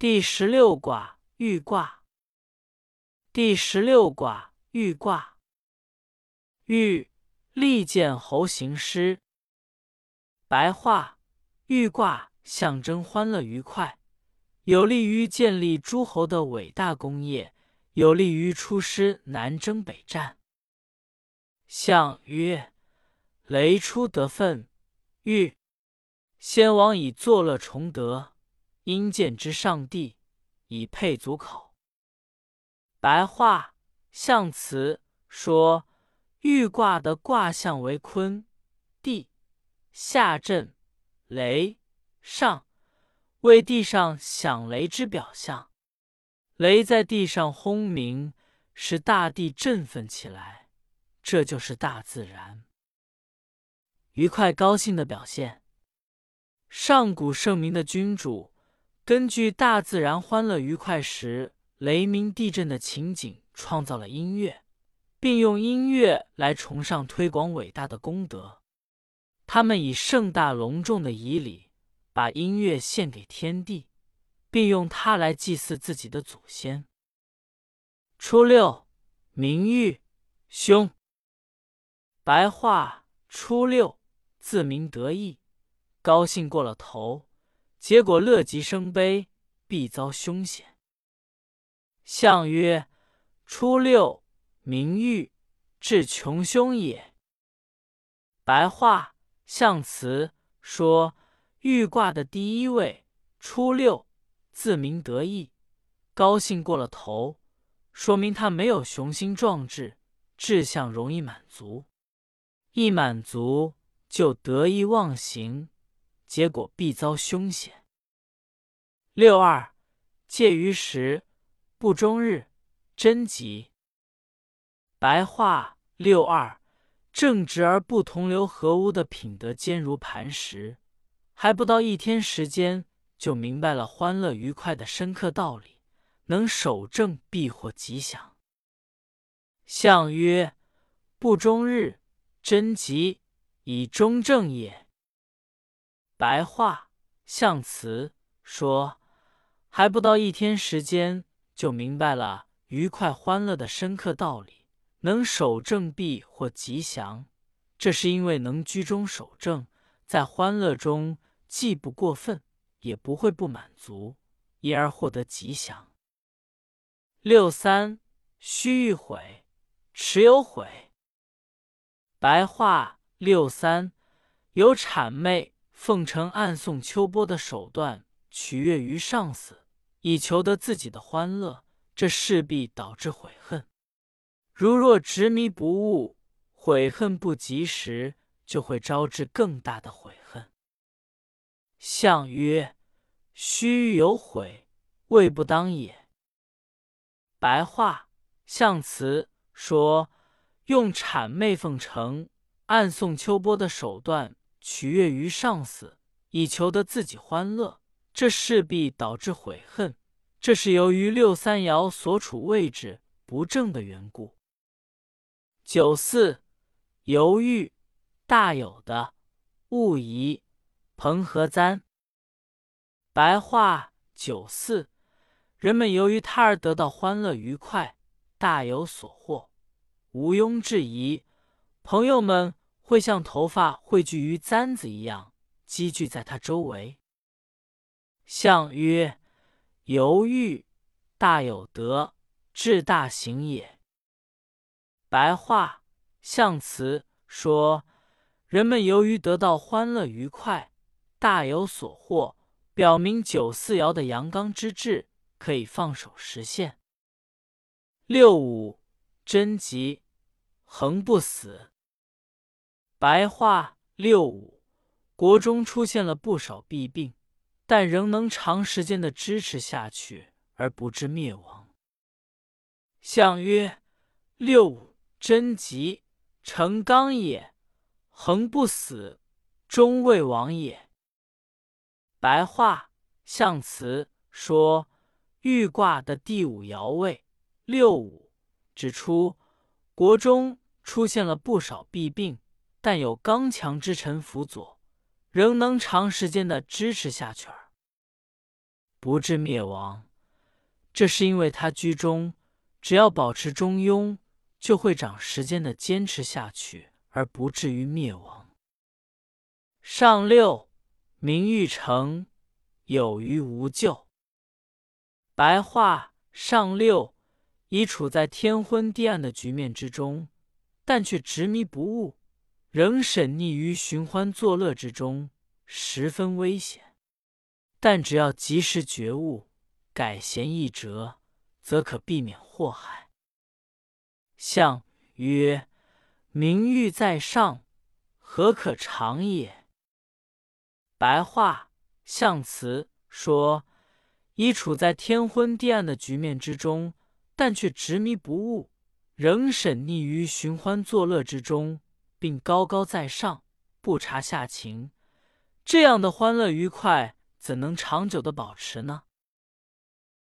第十六卦豫卦。第十六卦豫卦。豫，利见侯行师。白话：豫卦象征欢乐愉快，有利于建立诸侯的伟大功业，有利于出师南征北战。象曰：雷出得分，豫。先王以作乐崇德，因见之上帝，以配足口。白话象辞说，豫卦的卦象为坤、地、下震、雷、上，为地上响雷之表象。雷在地上轰鸣，使大地振奋起来，这就是大自然愉快高兴的表现。上古圣明的君主，根据大自然欢乐愉快时雷鸣地震的情景，创造了音乐，并用音乐来崇尚推广伟大的功德。他们以盛大隆重的仪礼，把音乐献给天地，并用它来祭祀自己的祖先。初六，名誉，凶。白话：初六，自鸣得意。高兴过了头，结果乐极生悲，必遭凶险。象曰：初六，名誉，至穷凶也。白话象辞说，豫卦的第一位初六，自鸣得意，高兴过了头，说明他没有雄心壮志，志向容易满足，一满足就得意忘形。结果必遭凶险。六二，介于时，不终日，贞吉。白话：六二，正直而不同流合污的品德坚如磐石，还不到一天时间，就明白了欢乐愉快的深刻道理，能守正必获吉祥。象曰：不终日，贞吉，以中正也。白话象辞说，还不到一天时间，就明白了愉快欢乐的深刻道理，能守正必或吉祥。这是因为能居中守正，在欢乐中既不过分，也不会不满足，因而获得吉祥。六三，须欲悔，持有悔。白话六三，有谄媚。奉承暗送秋波的手段取悦于上司，以求得自己的欢乐，这势必导致悔恨。如若执迷不悟，悔恨不及时，就会招致更大的悔恨。象曰：须有悔，未不当也。白话象辞说，用谄媚奉承、暗送秋波的手段。取悦于上司，以求得自己欢乐，这势必导致悔恨。这是由于六三爻所处位置不正的缘故。九四，犹豫，大有的，勿疑，彭和簪。白话：九四，人们由于他而得到欢乐愉快，大有所获，毋庸置疑。朋友们。会像头发汇聚于簪子一样积聚在他周围。象曰：犹豫，大有德，至大行也。白话象辞说，人们由于得到欢乐愉快，大有所获，表明九四爻的阳刚之志可以放手实现。六五，贞吉，恒不死。白话六五，国中出现了不少弊病，但仍能长时间的支持下去而不致灭亡。象曰：六五，贞吉，成刚也，恒不死，终未亡也。白话象辞说，豫卦的第五爻位六五，指出国中出现了不少弊病。但有刚强之臣辅佐，仍能长时间的支持下去。不至灭亡。这是因为他居中，只要保持中庸，就会长时间的坚持下去，而不至于灭亡。上六，名誉成，有余无咎。白话：上六，已处在天昏地暗的局面之中，但却执迷不悟，仍沈溺于寻欢作乐之中，十分危险。但只要及时觉悟，改弦易辙，则可避免祸害。相曰：名誉在上，何可长也？白话：象辞说，已处在天昏地暗的局面之中，但却执迷不悟，仍沈溺于寻欢作乐之中，并高高在上，不察下情，这样的欢乐愉快，怎能长久的保持呢？